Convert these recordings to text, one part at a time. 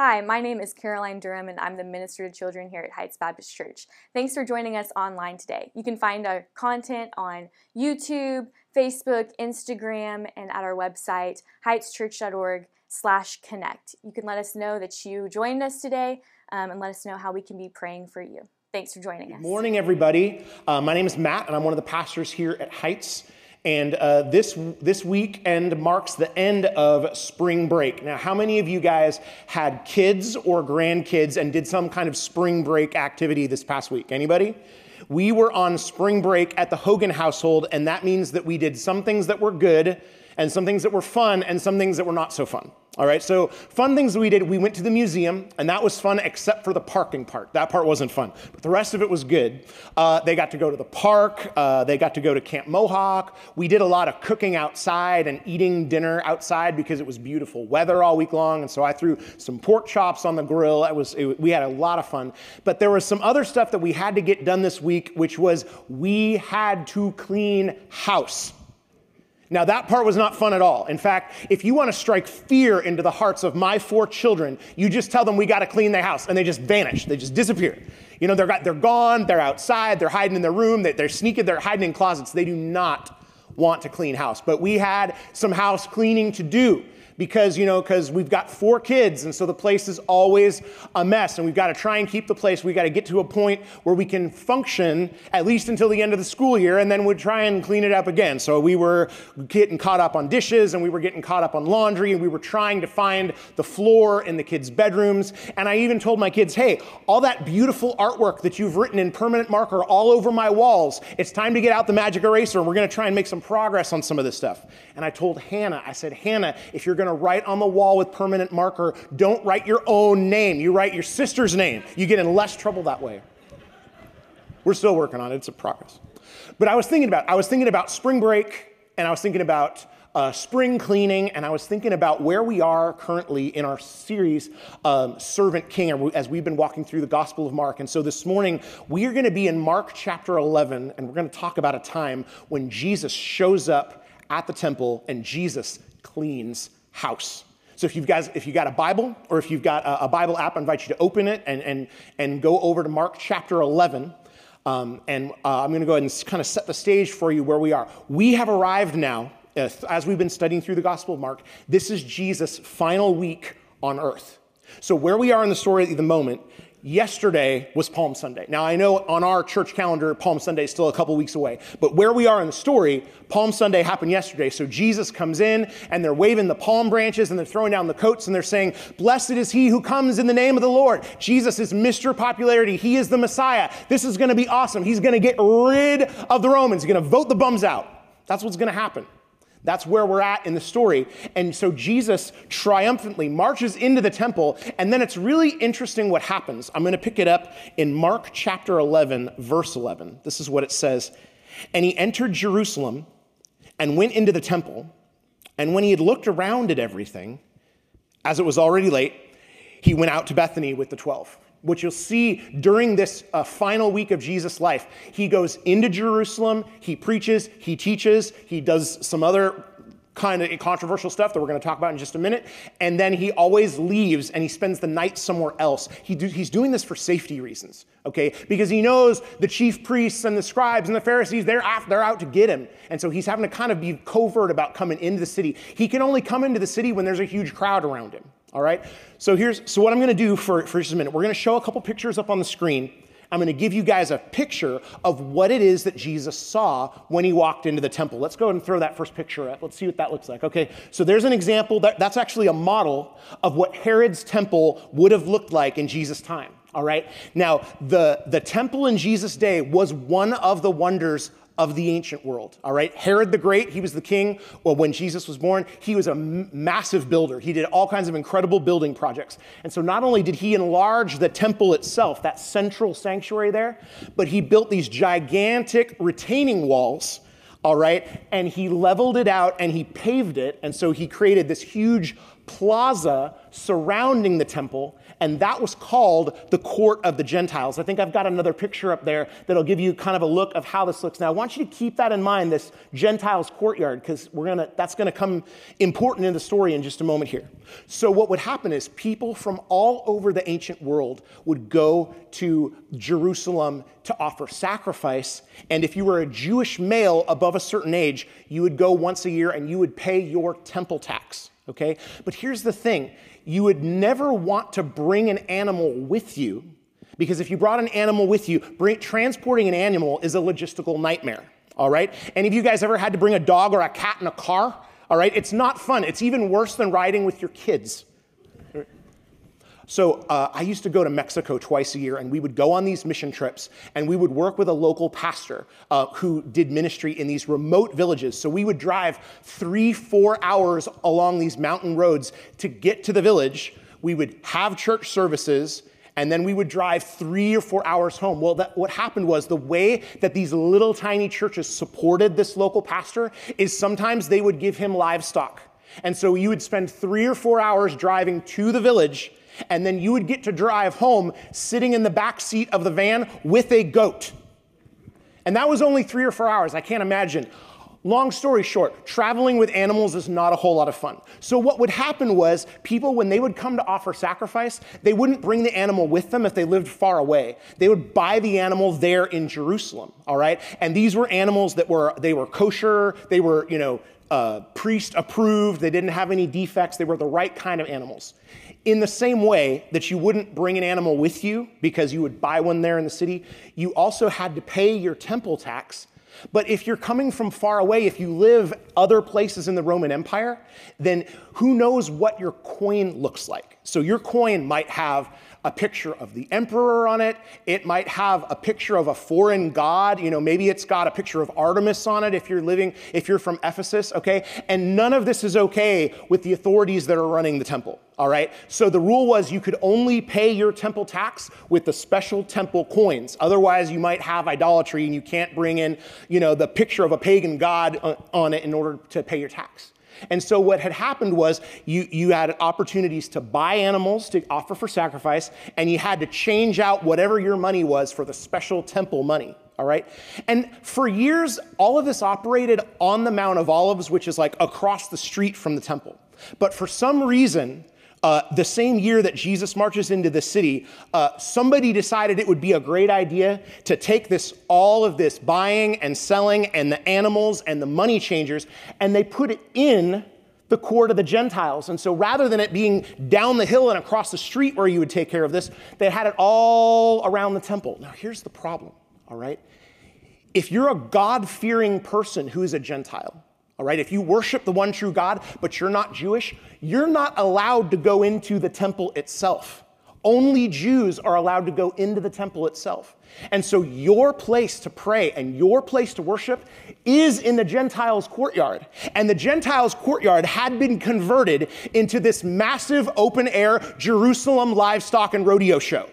Hi, my name is Caroline Durham, and I'm the Minister to Children here at Heights Baptist Church. Thanks for joining us online today. You can find our content on YouTube, Facebook, Instagram, and at our website, heightschurch.org slash connect. You can let us know that you joined us today um, and let us know how we can be praying for you. Thanks for joining us. Good morning, everybody. Uh, my name is Matt, and I'm one of the pastors here at Heights. And uh, this, this weekend marks the end of spring break. Now, how many of you guys had kids or grandkids and did some kind of spring break activity this past week? Anybody? We were on spring break at the Hogan household, and that means that we did some things that were good and some things that were fun and some things that were not so fun. All right, so fun things we did, we went to the museum, and that was fun except for the parking part. That part wasn't fun, but the rest of it was good. Uh, they got to go to the park, uh, they got to go to Camp Mohawk. We did a lot of cooking outside and eating dinner outside because it was beautiful weather all week long, and so I threw some pork chops on the grill. It was, it, we had a lot of fun. But there was some other stuff that we had to get done this week, which was we had to clean house. Now, that part was not fun at all. In fact, if you want to strike fear into the hearts of my four children, you just tell them we got to clean the house, and they just vanish. They just disappear. You know, they're, they're gone, they're outside, they're hiding in their room, they're sneaking, they're hiding in closets. They do not want to clean house. But we had some house cleaning to do because, you know, because we've got four kids, and so the place is always a mess, and we've got to try and keep the place. We've got to get to a point where we can function at least until the end of the school year, and then we'd try and clean it up again. So we were getting caught up on dishes, and we were getting caught up on laundry, and we were trying to find the floor in the kids' bedrooms. And I even told my kids, hey, all that beautiful artwork that you've written in permanent marker all over my walls, it's time to get out the magic eraser, and we're going to try and make some progress on some of this stuff. And I told Hannah, I said, Hannah, if you're going to write on the wall with permanent marker, don't write your own name. You write your sister's name. You get in less trouble that way. We're still working on it. It's a progress. But I was thinking about I was thinking about spring break, and I was thinking about uh, spring cleaning, and I was thinking about where we are currently in our series, um, Servant King, as we've been walking through the Gospel of Mark. And so this morning, we are going to be in Mark chapter 11, and we're going to talk about a time when Jesus shows up at the temple and Jesus cleans house. So if you've guys, if you got a Bible or if you've got a, a, Bible app, I invite you to open it and, and, and go over to Mark chapter 11. Um, and uh, I'm going to go ahead and kind of set the stage for you where we are. We have arrived now, uh, as we've been studying through the Gospel of Mark, this is Jesus' final week on earth. So where we are in the story at the moment yesterday was Palm Sunday. Now, I know on our church calendar, Palm Sunday is still a couple weeks away, but where we are in the story, Palm Sunday happened yesterday. So Jesus comes in and they're waving the palm branches and they're throwing down the coats and they're saying, Blessed is he who comes in the name of the Lord. Jesus is Mr. Popularity. He is the Messiah. This is going to be awesome. He's going to get rid of the Romans. He's going to vote the bums out. That's what's going to happen. That's where we're at in the story. And so Jesus triumphantly marches into the temple, and then it's really interesting what happens. I'm going to pick it up in Mark chapter 11, verse 11. This is what it says And he entered Jerusalem and went into the temple. And when he had looked around at everything, as it was already late, he went out to Bethany with the 12 what you'll see during this uh, final week of Jesus' life. He goes into Jerusalem, he preaches, he teaches, he does some other kind of controversial stuff that we're going to talk about in just a minute. And then he always leaves and he spends the night somewhere else. He do, he's doing this for safety reasons, okay? Because he knows the chief priests and the scribes and the Pharisees, they're, after, they're out to get him. And so he's having to kind of be covert about coming into the city. He can only come into the city when there's a huge crowd around him. All right? So here's so what I'm going to do for, for just a minute. We're going to show a couple pictures up on the screen. I'm going to give you guys a picture of what it is that Jesus saw when he walked into the temple. Let's go and throw that first picture up. Let's see what that looks like. Okay, so there's an example. That, that's actually a model of what Herod's temple would have looked like in Jesus' time. All right, now the, the temple in Jesus' day was one of the wonders of the ancient world. All right, Herod the Great, he was the king well, when Jesus was born. He was a m- massive builder. He did all kinds of incredible building projects. And so not only did he enlarge the temple itself, that central sanctuary there, but he built these gigantic retaining walls. All right, and he leveled it out and he paved it. And so he created this huge plaza surrounding the temple, and that was called the court of the Gentiles. I think I've got another picture up there that'll give you kind of a look of how this looks. Now, I want you to keep that in mind, this Gentiles courtyard, because we're gonna that's gonna come important in the story in just a moment here. So, what would happen is people from all over the ancient world would go to Jerusalem to offer sacrifice, and if you were a Jewish male above a certain age, you would go once a year and you would pay your temple tax okay? But here's the thing you would never want to bring an animal with you because if you brought an animal with you, bring, transporting an animal is a logistical nightmare, all right? Any of you guys ever had to bring a dog or a cat in a car? All right, it's not fun. It's even worse than riding with your kids. So uh, I used to go to Mexico twice a year, and we would go on these mission trips, and we would work with a local pastor uh, who did ministry in these remote villages. So we would drive three, four hours along these mountain roads to get to the village. We would have church services, and then we would drive three or four hours home. Well, that, what happened was the way that these little tiny churches supported this local pastor is sometimes they would give him livestock. And so you would spend three or four hours driving to the village and then you would get to drive home sitting in the back seat of the van with a goat. And that was only three or four hours. I can't imagine. Long story short, traveling with animals is not a whole lot of fun. So, what would happen was people, when they would come to offer sacrifice, they wouldn't bring the animal with them if they lived far away. They would buy the animal there in Jerusalem, all right? And these were animals that were, they were kosher, they were, you know, uh, priest approved, they didn't have any defects, they were the right kind of animals. In the same way that you wouldn't bring an animal with you because you would buy one there in the city, you also had to pay your temple tax. But if you're coming from far away, if you live other places in the Roman Empire, then who knows what your coin looks like? So your coin might have a picture of the emperor on it. It might have a picture of a foreign god. You know, maybe it's got a picture of Artemis on it if you're living, if you're from Ephesus, okay? And none of this is okay with the authorities that are running the temple, all right? So the rule was you could only pay your temple tax with the special temple coins. Otherwise, you might have idolatry and you can't bring in, you know, the picture of a pagan god uh, on it in order to pay your tax. And so what had happened was you, you had opportunities to buy animals to offer for sacrifice, and you had to change out whatever your money was for the special temple money. All right. And for years, all of this operated on the Mount of Olives, which is like across the street from the temple. But for some reason, uh, the same year that Jesus marches into the city, uh, somebody decided it would be a great idea to take this, all of this buying and selling and the animals and the money changers, and they put it in the court of the Gentiles. And so rather than it being down the hill and across the street where you would take care of this, they had it all around the temple. Now, here's the problem, all right? If you're a God fearing person who is a Gentile, all right, if you worship the one true God, but you're not Jewish, you're not allowed to go into the temple itself. Only Jews are allowed to go into the temple itself. And so your place to pray and your place to worship is in the Gentiles' courtyard. And the Gentiles' courtyard had been converted into this massive open air Jerusalem livestock and rodeo show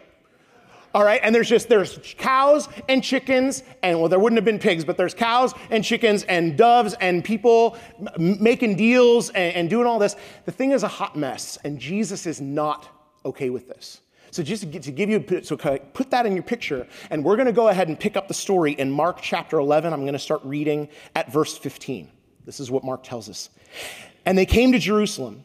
all right and there's just there's cows and chickens and well there wouldn't have been pigs but there's cows and chickens and doves and people m- making deals and, and doing all this. The thing is a hot mess and jesus is not okay with this. So just to, to give you so put that in your picture and we're going to go ahead and pick up the story in mark chapter 11 i'm going to start reading at verse 15 this is what mark tells us. And they came to jerusalem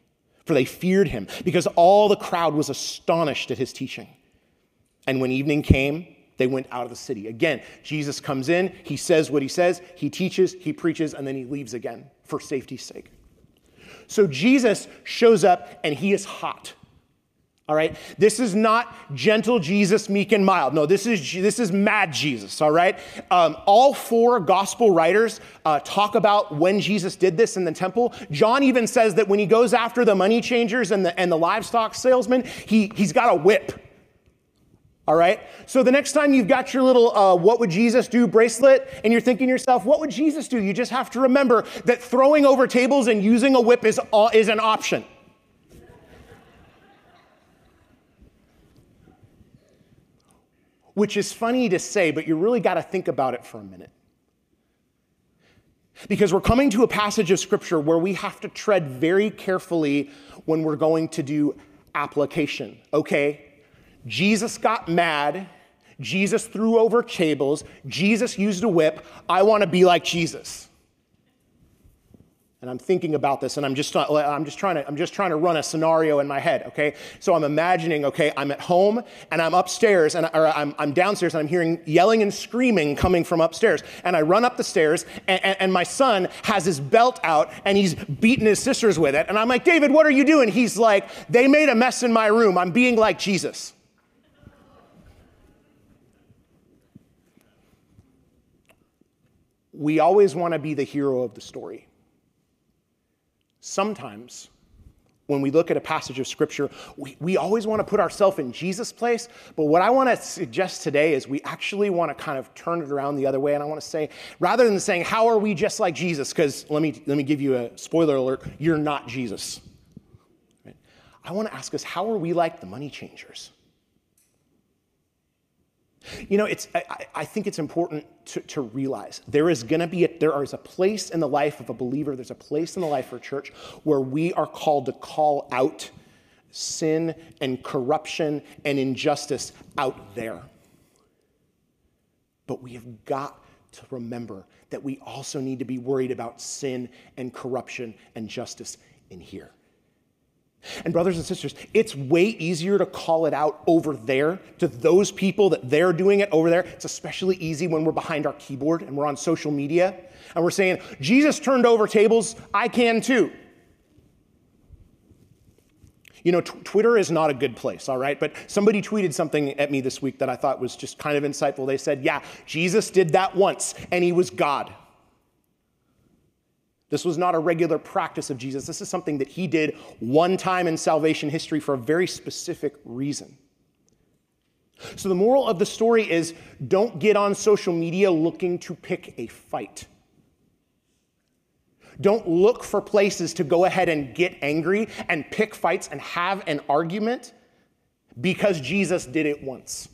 for they feared him, because all the crowd was astonished at his teaching. And when evening came, they went out of the city. Again, Jesus comes in, he says what he says, he teaches, he preaches, and then he leaves again for safety's sake. So Jesus shows up and he is hot. All right, this is not gentle Jesus, meek and mild. No, this is this is mad Jesus. All right, um, all four gospel writers uh, talk about when Jesus did this in the temple. John even says that when he goes after the money changers and the and the livestock salesman, he he's got a whip. All right? So the next time you've got your little uh, what would Jesus do bracelet and you're thinking to yourself, what would Jesus do? You just have to remember that throwing over tables and using a whip is, uh, is an option. Which is funny to say, but you really got to think about it for a minute. Because we're coming to a passage of scripture where we have to tread very carefully when we're going to do application, okay? Jesus got mad. Jesus threw over tables. Jesus used a whip. I want to be like Jesus. And I'm thinking about this and I'm just, I'm just trying to, I'm just trying to run a scenario in my head, okay? So I'm imagining, okay, I'm at home and I'm upstairs and or I'm, I'm downstairs and I'm hearing yelling and screaming coming from upstairs. And I run up the stairs and, and, and my son has his belt out and he's beating his sisters with it. And I'm like, David, what are you doing? He's like, they made a mess in my room. I'm being like Jesus. we always want to be the hero of the story. Sometimes, when we look at a passage of scripture, we, we always want to put ourselves in Jesus' place. But what I want to suggest today is we actually want to kind of turn it around the other way. And I want to say, rather than saying, How are we just like Jesus? Because let me, let me give you a spoiler alert you're not Jesus. Right? I want to ask us, How are we like the money changers? You know, it's, I, I think it's important to, to realize there is going to be, a, there is a place in the life of a believer, there's a place in the life of a church where we are called to call out sin and corruption and injustice out there. But we have got to remember that we also need to be worried about sin and corruption and justice in here. And, brothers and sisters, it's way easier to call it out over there to those people that they're doing it over there. It's especially easy when we're behind our keyboard and we're on social media and we're saying, Jesus turned over tables, I can too. You know, t- Twitter is not a good place, all right? But somebody tweeted something at me this week that I thought was just kind of insightful. They said, Yeah, Jesus did that once and he was God. This was not a regular practice of Jesus. This is something that he did one time in salvation history for a very specific reason. So, the moral of the story is don't get on social media looking to pick a fight. Don't look for places to go ahead and get angry and pick fights and have an argument because Jesus did it once.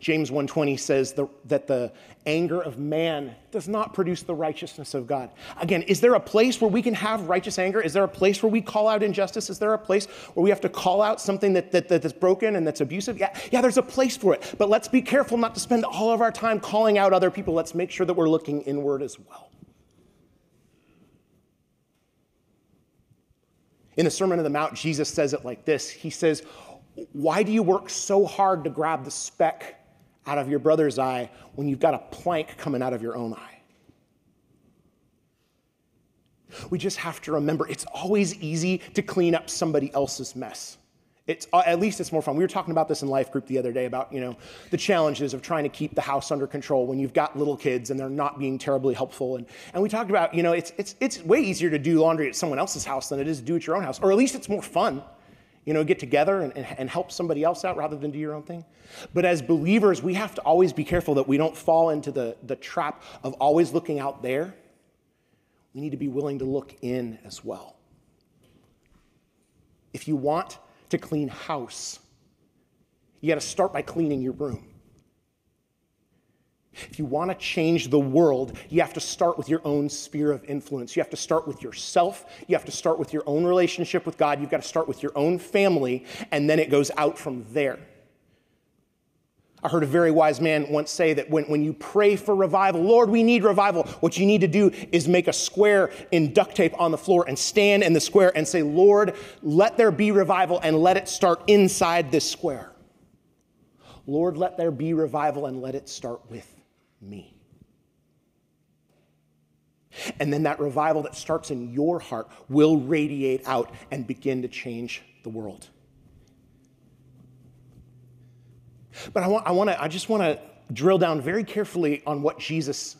James 1:20 says the, that the anger of man does not produce the righteousness of God. Again, is there a place where we can have righteous anger? Is there a place where we call out injustice? Is there a place where we have to call out something that, that, that's broken and that's abusive? Yeah, yeah, there's a place for it. But let's be careful not to spend all of our time calling out other people. Let's make sure that we're looking inward as well. In the Sermon on the Mount, Jesus says it like this He says, Why do you work so hard to grab the speck out of your brother's eye when you've got a plank coming out of your own eye. We just have to remember it's always easy to clean up somebody else's mess. It's, uh, at least it's more fun. We were talking about this in life group the other day about, you know, the challenges of trying to keep the house under control when you've got little kids and they're not being terribly helpful. And, and we talked about, you know, it's, it's, it's way easier to do laundry at someone else's house than it is to do at your own house, or at least it's more fun you know, get together and, and, help somebody else out rather than do your own thing. But as believers, we have to always be careful that we don't fall into the, the trap of always looking out there. We need to be willing to look in as well. If you want to clean house, you got to start by cleaning your room. If you want to change the world, you have to start with your own sphere of influence. You have to start with yourself. You have to start with your own relationship with God. You've got to start with your own family, and then it goes out from there. I heard a very wise man once say that when, when you pray for revival, Lord, we need revival, what you need to do is make a square in duct tape on the floor and stand in the square and say, Lord, let there be revival and let it start inside this square. Lord, let there be revival and let it start with me. And then that revival that starts in your heart will radiate out and begin to change the world. But I, want, I, want to, I just want to drill down very carefully on what Jesus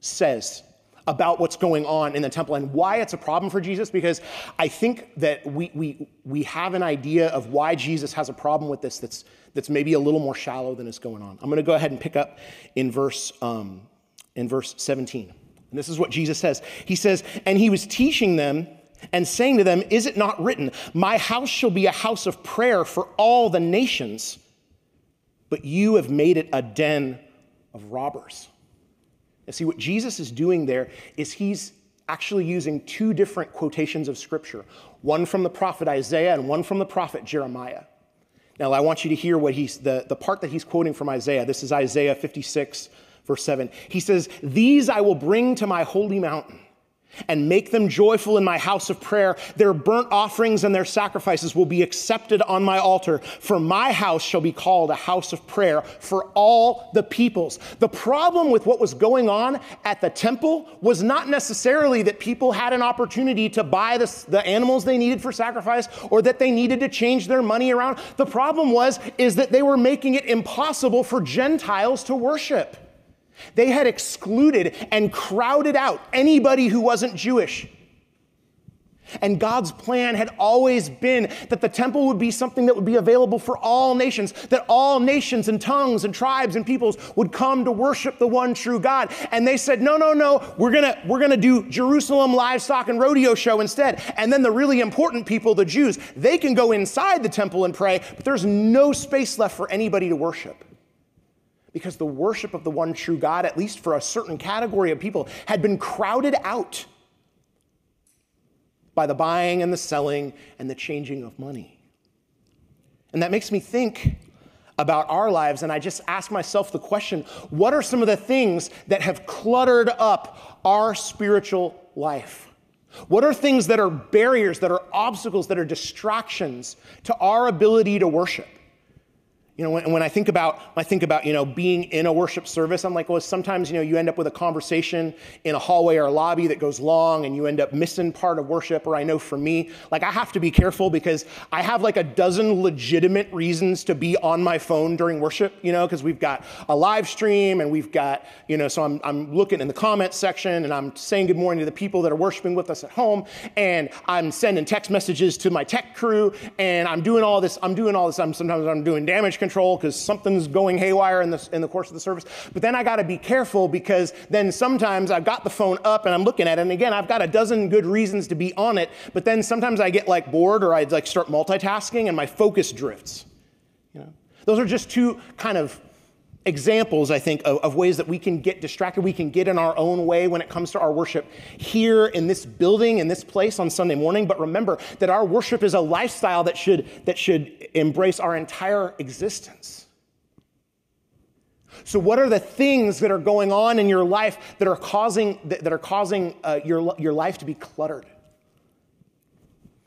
says about what's going on in the temple and why it's a problem for Jesus, because I think that we, we, we have an idea of why Jesus has a problem with this that's, that's maybe a little more shallow than is going on. I'm going to go ahead and pick up in verse, um, in verse 17. And this is what Jesus says. He says, And he was teaching them and saying to them, Is it not written, My house shall be a house of prayer for all the nations? but you have made it a den of robbers. And see, what Jesus is doing there is he's actually using two different quotations of scripture one from the prophet Isaiah and one from the prophet Jeremiah. Now, I want you to hear what he's, the, the part that he's quoting from Isaiah. This is Isaiah 56, verse 7. He says, These I will bring to my holy mountain and make them joyful in my house of prayer. Their burnt offerings and their sacrifices will be accepted on my altar, for my house shall be called a house of prayer for all the peoples. The problem with what was going on at the temple was not necessarily that people had an opportunity to buy the, the animals they needed for sacrifice or that they needed to change their money around. The problem was is that they were making it impossible for Gentiles to worship. They had excluded and crowded out anybody who wasn't Jewish. And God's plan had always been that the temple would be something that would be available for all nations, that all nations and tongues and tribes and peoples would come to worship the one true God. And they said, no, no, no, we're gonna, we're gonna do Jerusalem livestock and rodeo show instead. And then the really important people, the Jews, they can go inside the temple and pray, but there's no space left for anybody to worship because the worship of the one true God, at least for a certain category of people, had been crowded out by the buying and the selling and the changing of money. And that makes me think about our lives, and I just ask myself the question what are some of the things that have cluttered up our spiritual life? What are things that are barriers, that are obstacles, that are distractions to our ability to worship? You know, when, when, I think about, I think about, you know, being in a worship service, I'm like, well, sometimes, you know, you end up with a conversation in a hallway or a lobby that goes long and you end up missing part of worship. Or I know for me, like I have to be careful because I have like a dozen legitimate reasons to be on my phone during worship, you know, because we've got a live stream and we've got, you know, so I'm, I'm looking in the comments section and I'm saying good morning to the people that are worshiping with us at home. And I'm sending text messages to my tech crew and I'm doing all this, I'm doing all this. I'm sometimes I'm doing damage control control because something's going haywire in the, in the course of the service. But then I got to be careful because then sometimes I've got the phone up and I'm looking at it. And again, I've got a dozen good reasons to be on it. But then sometimes I get like bored or I like start multitasking and my focus drifts. You know, those are just two kind of examples, I think, of, of, ways that we can get distracted, we can get in our own way when it comes to our worship here in this building, in this place on Sunday morning. But remember that our worship is a lifestyle that should, that should embrace our entire existence. So, what are the things that are going on in your life that are causing, that, that are causing uh, your, your life to be cluttered?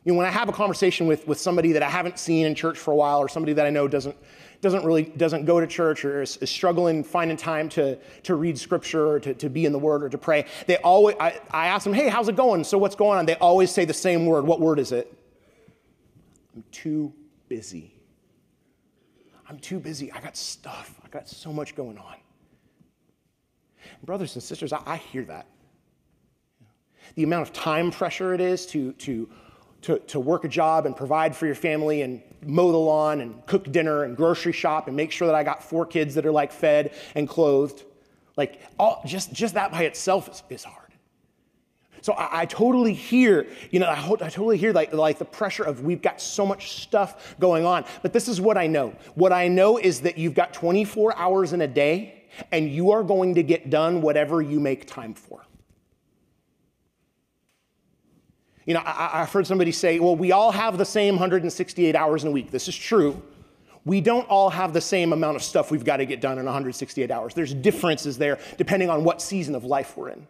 You know, when I have a conversation with, with somebody that I haven't seen in church for a while or somebody that I know doesn't, doesn't really doesn't go to church or is, is, struggling finding time to, to read scripture or to, to be in the word or to pray, they always I, I ask them, hey, how's it going? So what's going on? They always say the same word. What word is it? I'm too busy. I'm too busy. I got stuff. I got so much going on. Brothers and sisters, I, I hear that. The amount of time pressure it is to, to to, to work a job and provide for your family and mow the lawn and cook dinner and grocery shop and make sure that I got four kids that are like fed and clothed. Like all, just, just that by itself is, is hard. So I, I, totally hear, you know, I, ho- I totally hear like, like the pressure of we've got so much stuff going on. But this is what I know. What I know is that you've got 24 hours in a day and you are going to get done whatever you make time for. You know, I, have heard somebody say, well, we all have the same 168 hours in a week. This is true. We don't all have the same amount of stuff we've got to get done in 168 hours. There's differences there depending on what season of life we're in.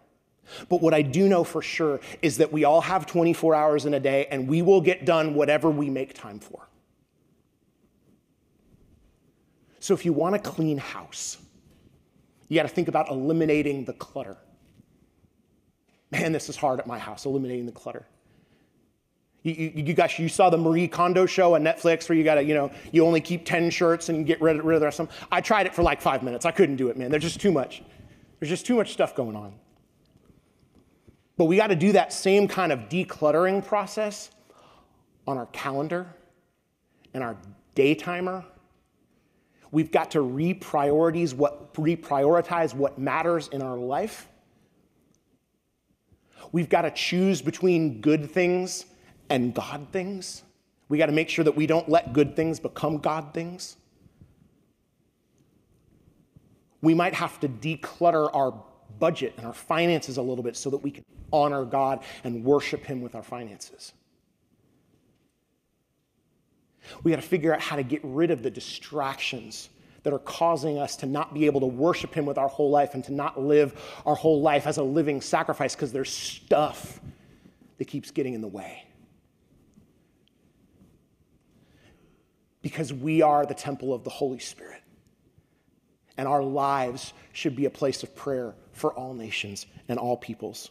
But what I do know for sure is that we all have 24 hours in a day and we will get done whatever we make time for. So if you want a clean house, you got to think about eliminating the clutter. Man, this is hard at my house, eliminating the clutter. You, you, guys, you saw the Marie Kondo show on Netflix where you gotta, you know, you only keep 10 shirts and get rid of, rid of the rest of them. I tried it for like five minutes. I couldn't do it, man. There's just too much. There's just too much stuff going on. But we gotta do that same kind of decluttering process on our calendar and our day timer. We've got to reprioritize what, reprioritize what matters in our life. We've got to choose between good things and God things. We got to make sure that we don't let good things become God things. We might have to declutter our budget and our finances a little bit so that we can honor God and worship Him with our finances. We got to figure out how to get rid of the distractions that are causing us to not be able to worship Him with our whole life and to not live our whole life as a living sacrifice because there's stuff that keeps getting in the way. Because we are the temple of the Holy Spirit. And our lives should be a place of prayer for all nations and all peoples.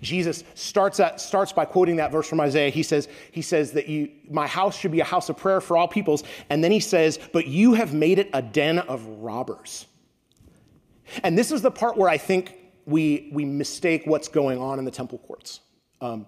Jesus starts, at, starts by quoting that verse from Isaiah. He says, he says that you, my house should be a house of prayer for all peoples. And then he says, but you have made it a den of robbers. And this is the part where I think we, we mistake what's going on in the temple courts. Um,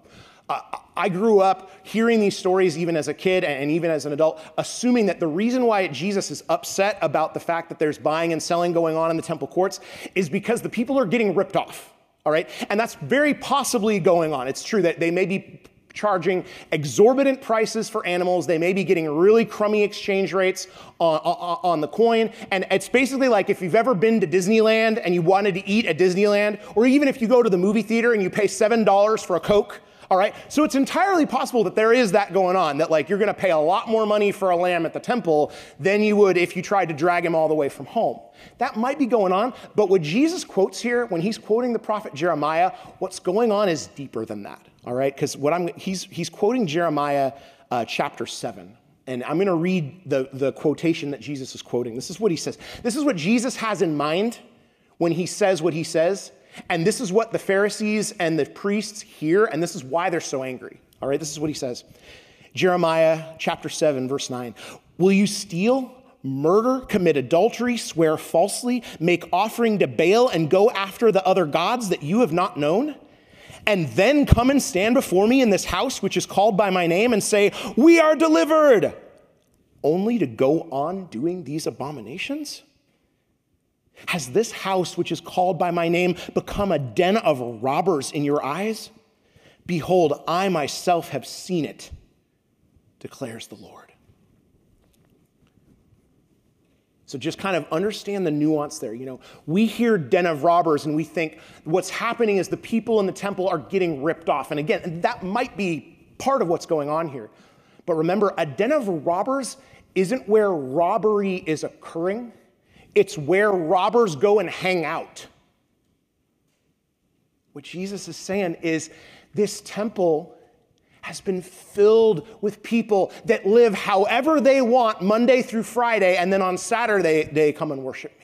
I, I grew up hearing these stories even as a kid and even as an adult, assuming that the reason why Jesus is upset about the fact that there's buying and selling going on in the temple courts is because the people are getting ripped off all right? And that's very possibly going on. It's true that they may be charging exorbitant prices for animals. They may be getting really crummy exchange rates on, on, on, the coin. And it's basically like if you've ever been to Disneyland and you wanted to eat at Disneyland, or even if you go to the movie theater and you pay $7 for a Coke, all right? So it's entirely possible that there is that going on, that like you're gonna pay a lot more money for a lamb at the temple than you would if you tried to drag him all the way from home. That might be going on, but what Jesus quotes here, when he's quoting the prophet Jeremiah, what's going on is deeper than that, all right? Because what I'm, he's, he's quoting Jeremiah uh, chapter 7. And I'm going to read the, the quotation that Jesus is quoting. This is what he says. This is what Jesus has in mind when he says what he says. And this is what the Pharisees and the priests hear, and this is why they're so angry. All right, this is what he says Jeremiah chapter 7, verse 9. Will you steal, murder, commit adultery, swear falsely, make offering to Baal, and go after the other gods that you have not known? And then come and stand before me in this house which is called by my name and say, We are delivered, only to go on doing these abominations? Has this house, which is called by my name, become a den of robbers in your eyes? Behold, I myself have seen it, declares the Lord. So just kind of understand the nuance there. You know, we hear den of robbers and we think what's happening is the people in the temple are getting ripped off. And again, that might be part of what's going on here. But remember, a den of robbers isn't where robbery is occurring it's where robbers go and hang out. What Jesus is saying is this temple has been filled with people that live however they want Monday through Friday, and then on Saturday they come and worship me.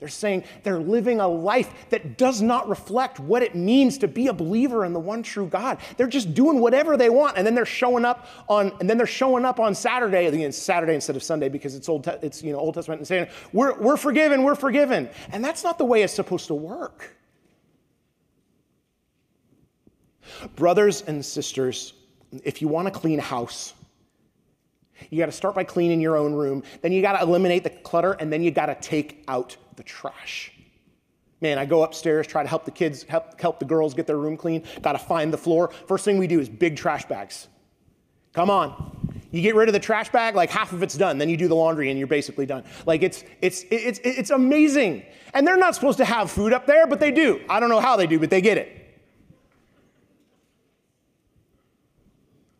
They're saying they're living a life that does not reflect what it means to be a believer in the one true God. They're just doing whatever they want, and then they're showing up on, and then they're showing up on Saturday, again, Saturday instead of Sunday because it's old, it's you know Old Testament, and saying we're we're forgiven, we're forgiven, and that's not the way it's supposed to work. Brothers and sisters, if you want a clean house, you got to start by cleaning your own room. Then you got to eliminate the clutter, and then you got to take out the trash. Man, I go upstairs, try to help the kids, help, help the girls get their room clean. Got to find the floor. First thing we do is big trash bags. Come on. You get rid of the trash bag, like half of it's done. Then you do the laundry and you're basically done. Like it's, it's, it's, it's amazing. And they're not supposed to have food up there, but they do. I don't know how they do, but they get it.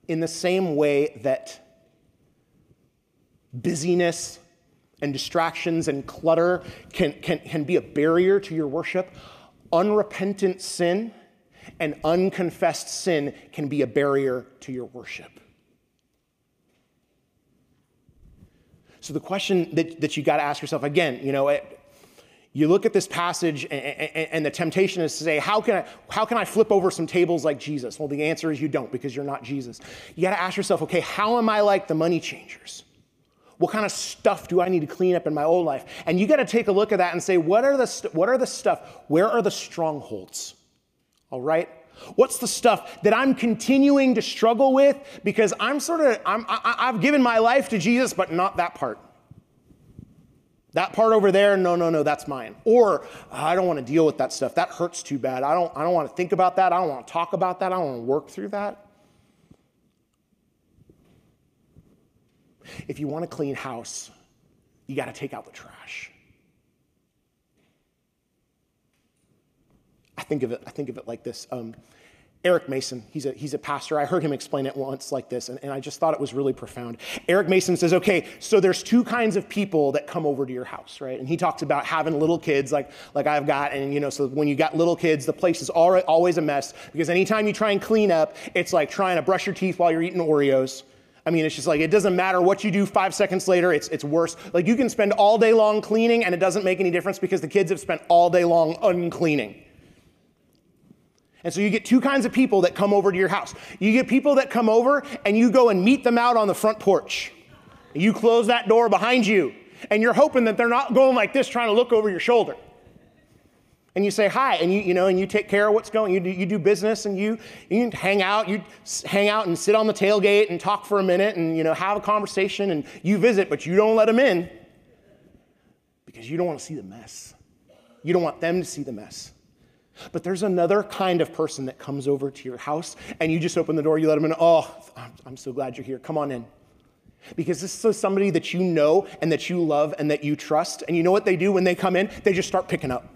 In the same way that busyness and distractions and clutter can, can, can be a barrier to your worship. Unrepentant sin and unconfessed sin can be a barrier to your worship. So the question that, that you got to ask yourself again, you know, it, you look at this passage and, and, and, the temptation is to say, how can, I, how can I flip over some tables like Jesus? Well, the answer is you don't because you're not Jesus. You got to ask yourself, okay, how am I like the money changers? What kind of stuff do I need to clean up in my old life? And you got to take a look at that and say, what are the, what are the stuff? Where are the strongholds? All right? What's the stuff that I'm continuing to struggle with because I'm sort of, I'm, I, I've given my life to Jesus, but not that part. That part over there, no, no, no, that's mine. Or ah, I don't want to deal with that stuff. That hurts too bad. I don't, I don't want to think about that. I don't want to talk about that. I don't want to work through that. If you want a clean house, you got to take out the trash. I think of it, I think of it like this. Um, Eric Mason, he's a, he's a pastor. I heard him explain it once like this, and, and I just thought it was really profound. Eric Mason says, okay, so there's two kinds of people that come over to your house, right? And he talks about having little kids like, like I've got, and you know, so when you got little kids, the place is always a mess because anytime you try and clean up, it's like trying to brush your teeth while you're eating Oreos. I mean, it's just like it doesn't matter what you do five seconds later, it's, it's worse. Like you can spend all day long cleaning and it doesn't make any difference because the kids have spent all day long uncleaning. And so you get two kinds of people that come over to your house. You get people that come over and you go and meet them out on the front porch. You close that door behind you and you're hoping that they're not going like this trying to look over your shoulder. And you say hi and you, you know, and you take care of what's going, you do, you do business and you, you hang out, you hang out and sit on the tailgate and talk for a minute and, you know, have a conversation and you visit, but you don't let them in because you don't want to see the mess. You don't want them to see the mess. But there's another kind of person that comes over to your house and you just open the door, you let them in. Oh, I'm so glad you're here. Come on in. Because this is somebody that you know and that you love and that you trust. And you know what they do when they come in? They just start picking up.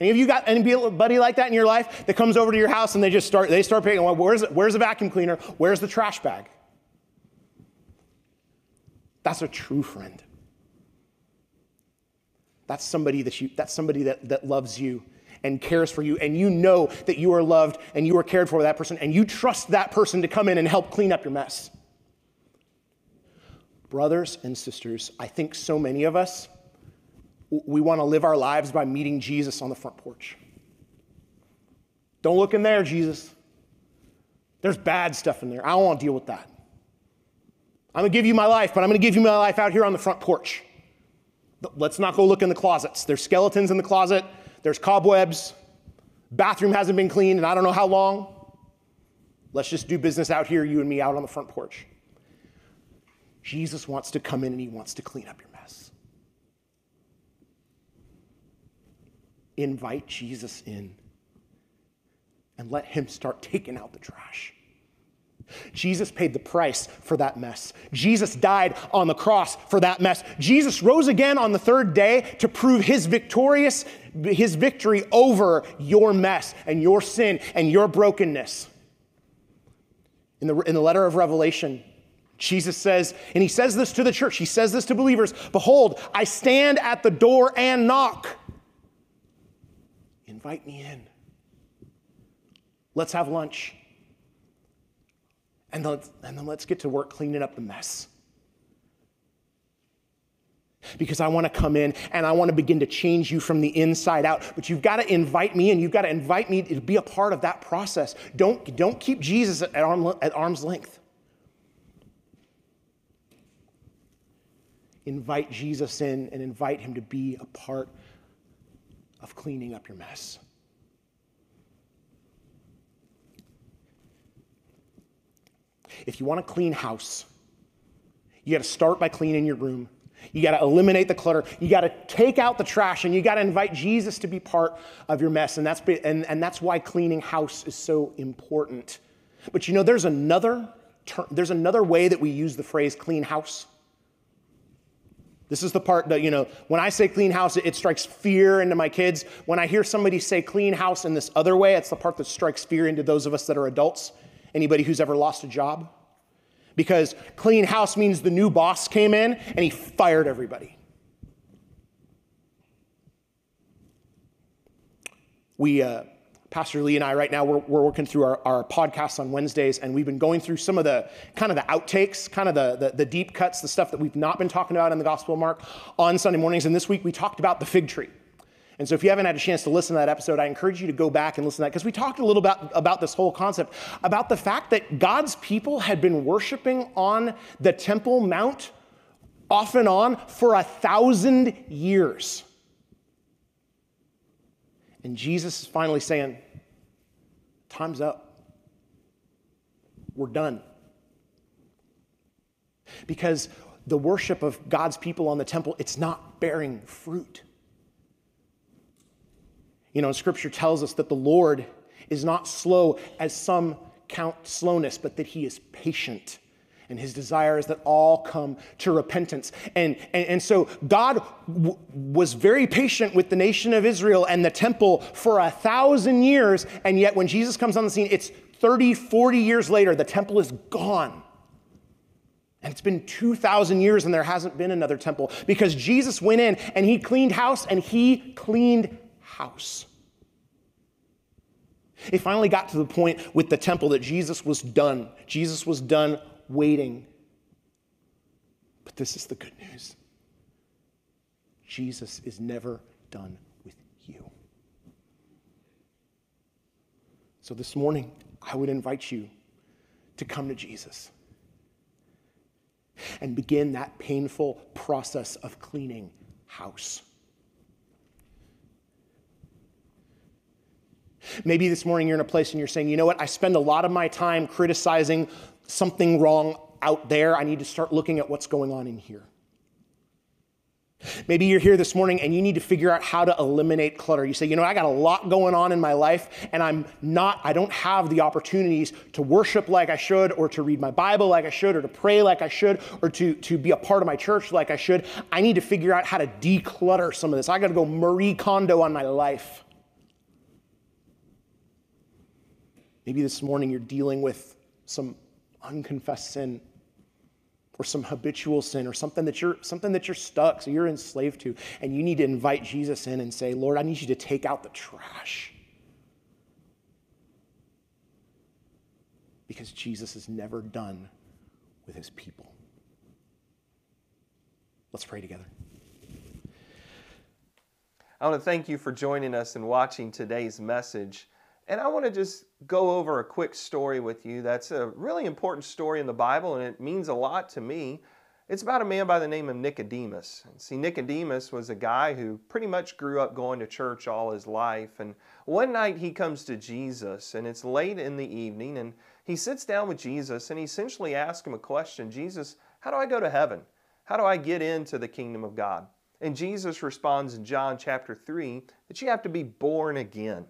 Any of you got anybody like that in your life that comes over to your house and they just start, they start picking, well, where's, where's the vacuum cleaner? Where's the trash bag? That's a true friend. That's somebody that you, that's somebody that, that loves you and cares for you, and you know that you are loved and you are cared for by that person, and you trust that person to come in and help clean up your mess. Brothers and sisters, I think so many of us, we want to live our lives by meeting Jesus on the front porch. Don't look in there, Jesus. There's bad stuff in there. I don't want to deal with that. I'm going to give you my life, but I'm going to give you my life out here on the front porch. Let's not go look in the closets. There's skeletons in the closet there's cobwebs, bathroom hasn't been cleaned, and I don't know how long. Let's just do business out here, you and me, out on the front porch. Jesus wants to come in and he wants to clean up your mess. Invite Jesus in and let him start taking out the trash. Jesus paid the price for that mess. Jesus died on the cross for that mess. Jesus rose again on the third day to prove his victorious his victory over your mess and your sin and your brokenness. In the, in the letter of Revelation, Jesus says, and he says this to the church, he says this to believers Behold, I stand at the door and knock. Invite me in. Let's have lunch. And then, and then let's get to work cleaning up the mess. Because I want to come in and I want to begin to change you from the inside out. But you've got to invite me and you've got to invite me to be a part of that process. Don't, don't keep Jesus at, arm, at arm's length. Invite Jesus in and invite him to be a part of cleaning up your mess. If you want a clean house, you got to start by cleaning your room. You got to eliminate the clutter. You got to take out the trash, and you got to invite Jesus to be part of your mess. And that's, and, and that's why cleaning house is so important. But you know, there's another, ter- there's another way that we use the phrase clean house. This is the part that, you know, when I say clean house, it, it strikes fear into my kids. When I hear somebody say clean house in this other way, it's the part that strikes fear into those of us that are adults. Anybody who's ever lost a job? Because clean house means the new boss came in and he fired everybody. We, uh, Pastor Lee and I right now we're, we're working through our, our podcasts on Wednesdays, and we've been going through some of the kind of the outtakes, kind of the, the, the deep cuts, the stuff that we've not been talking about in the Gospel of Mark on Sunday mornings. And this week we talked about the fig tree. And so, if you haven't had a chance to listen to that episode, I encourage you to go back and listen to that because we talked a little about, about this whole concept about the fact that God's people had been worshiping on the Temple Mount off and on for a thousand years. And Jesus is finally saying, Time's up. We're done. Because the worship of God's people on the temple, it's not bearing fruit. You know, scripture tells us that the Lord is not slow as some count slowness, but that he is patient. And his desire is that all come to repentance. And, and, and so God w- was very patient with the nation of Israel and the temple for a thousand years. And yet, when Jesus comes on the scene, it's 30, 40 years later, the temple is gone. And it's been 2,000 years and there hasn't been another temple because Jesus went in and he cleaned house and he cleaned house. It finally got to the point with the temple that Jesus was done. Jesus was done waiting. But this is the good news Jesus is never done with you. So this morning, I would invite you to come to Jesus and begin that painful process of cleaning house. Maybe this morning you're in a place and you're saying, you know what, I spend a lot of my time criticizing something wrong out there. I need to start looking at what's going on in here. Maybe you're here this morning and you need to figure out how to eliminate clutter. You say, you know, I got a lot going on in my life and I'm not, I don't have the opportunities to worship like I should or to read my Bible like I should or to pray like I should or to, to be a part of my church like I should. I need to figure out how to declutter some of this. I got to go Marie Kondo on my life. Maybe this morning you're dealing with some unconfessed sin or some habitual sin or something that you're something that you're stuck so you're enslaved to and you need to invite Jesus in and say, "Lord, I need you to take out the trash." Because Jesus is never done with his people. Let's pray together. I want to thank you for joining us and watching today's message. And I want to just go over a quick story with you that's a really important story in the Bible and it means a lot to me. It's about a man by the name of Nicodemus. See, Nicodemus was a guy who pretty much grew up going to church all his life. And one night he comes to Jesus, and it's late in the evening, and he sits down with Jesus and he essentially asks him a question Jesus, how do I go to heaven? How do I get into the kingdom of God? And Jesus responds in John chapter 3 that you have to be born again.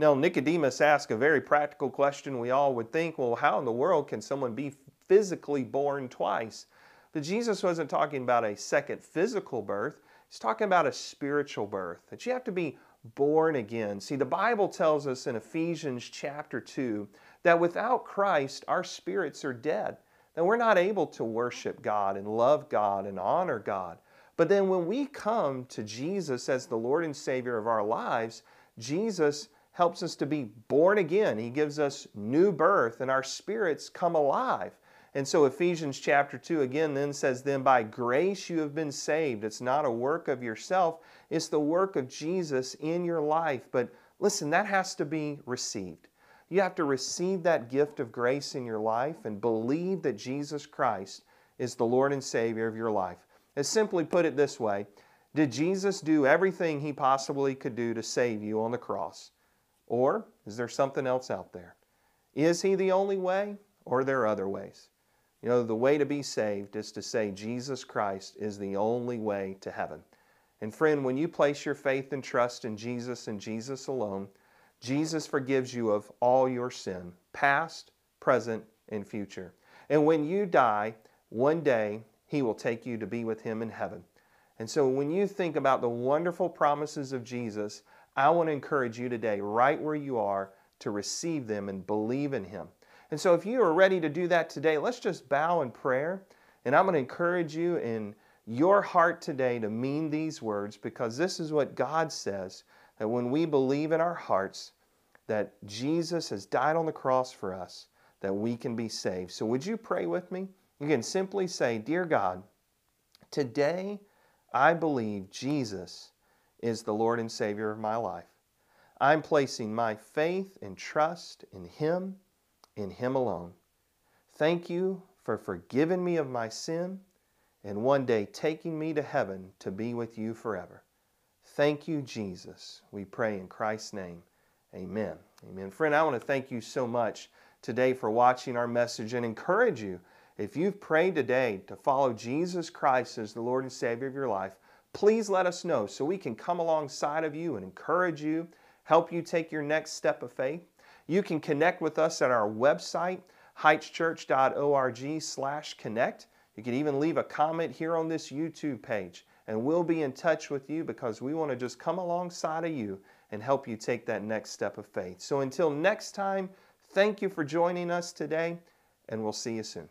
Now, Nicodemus asked a very practical question we all would think, well, how in the world can someone be physically born twice? But Jesus wasn't talking about a second physical birth, he's talking about a spiritual birth, that you have to be born again. See, the Bible tells us in Ephesians chapter 2 that without Christ, our spirits are dead, that we're not able to worship God and love God and honor God. But then when we come to Jesus as the Lord and Savior of our lives, Jesus helps us to be born again. He gives us new birth and our spirits come alive. And so Ephesians chapter 2 again then says, Then by grace you have been saved. It's not a work of yourself, it's the work of Jesus in your life. But listen, that has to be received. You have to receive that gift of grace in your life and believe that Jesus Christ is the Lord and Savior of your life. As simply put it this way Did Jesus do everything he possibly could do to save you on the cross? Or is there something else out there? Is He the only way, or are there other ways? You know, the way to be saved is to say Jesus Christ is the only way to heaven. And friend, when you place your faith and trust in Jesus and Jesus alone, Jesus forgives you of all your sin, past, present, and future. And when you die, one day He will take you to be with Him in heaven. And so when you think about the wonderful promises of Jesus, I want to encourage you today, right where you are, to receive them and believe in Him. And so, if you are ready to do that today, let's just bow in prayer. And I'm going to encourage you in your heart today to mean these words because this is what God says that when we believe in our hearts, that Jesus has died on the cross for us that we can be saved. So, would you pray with me? You can simply say, Dear God, today I believe Jesus is the Lord and Savior of my life. I'm placing my faith and trust in Him, in Him alone. Thank you for forgiving me of my sin and one day taking me to heaven to be with you forever. Thank you, Jesus. We pray in Christ's name. Amen. Amen. Friend, I want to thank you so much today for watching our message and encourage you. If you've prayed today to follow Jesus Christ as the Lord and Savior of your life, please let us know so we can come alongside of you and encourage you, help you take your next step of faith. You can connect with us at our website, heightschurch.org slash connect. You can even leave a comment here on this YouTube page, and we'll be in touch with you because we want to just come alongside of you and help you take that next step of faith. So until next time, thank you for joining us today, and we'll see you soon.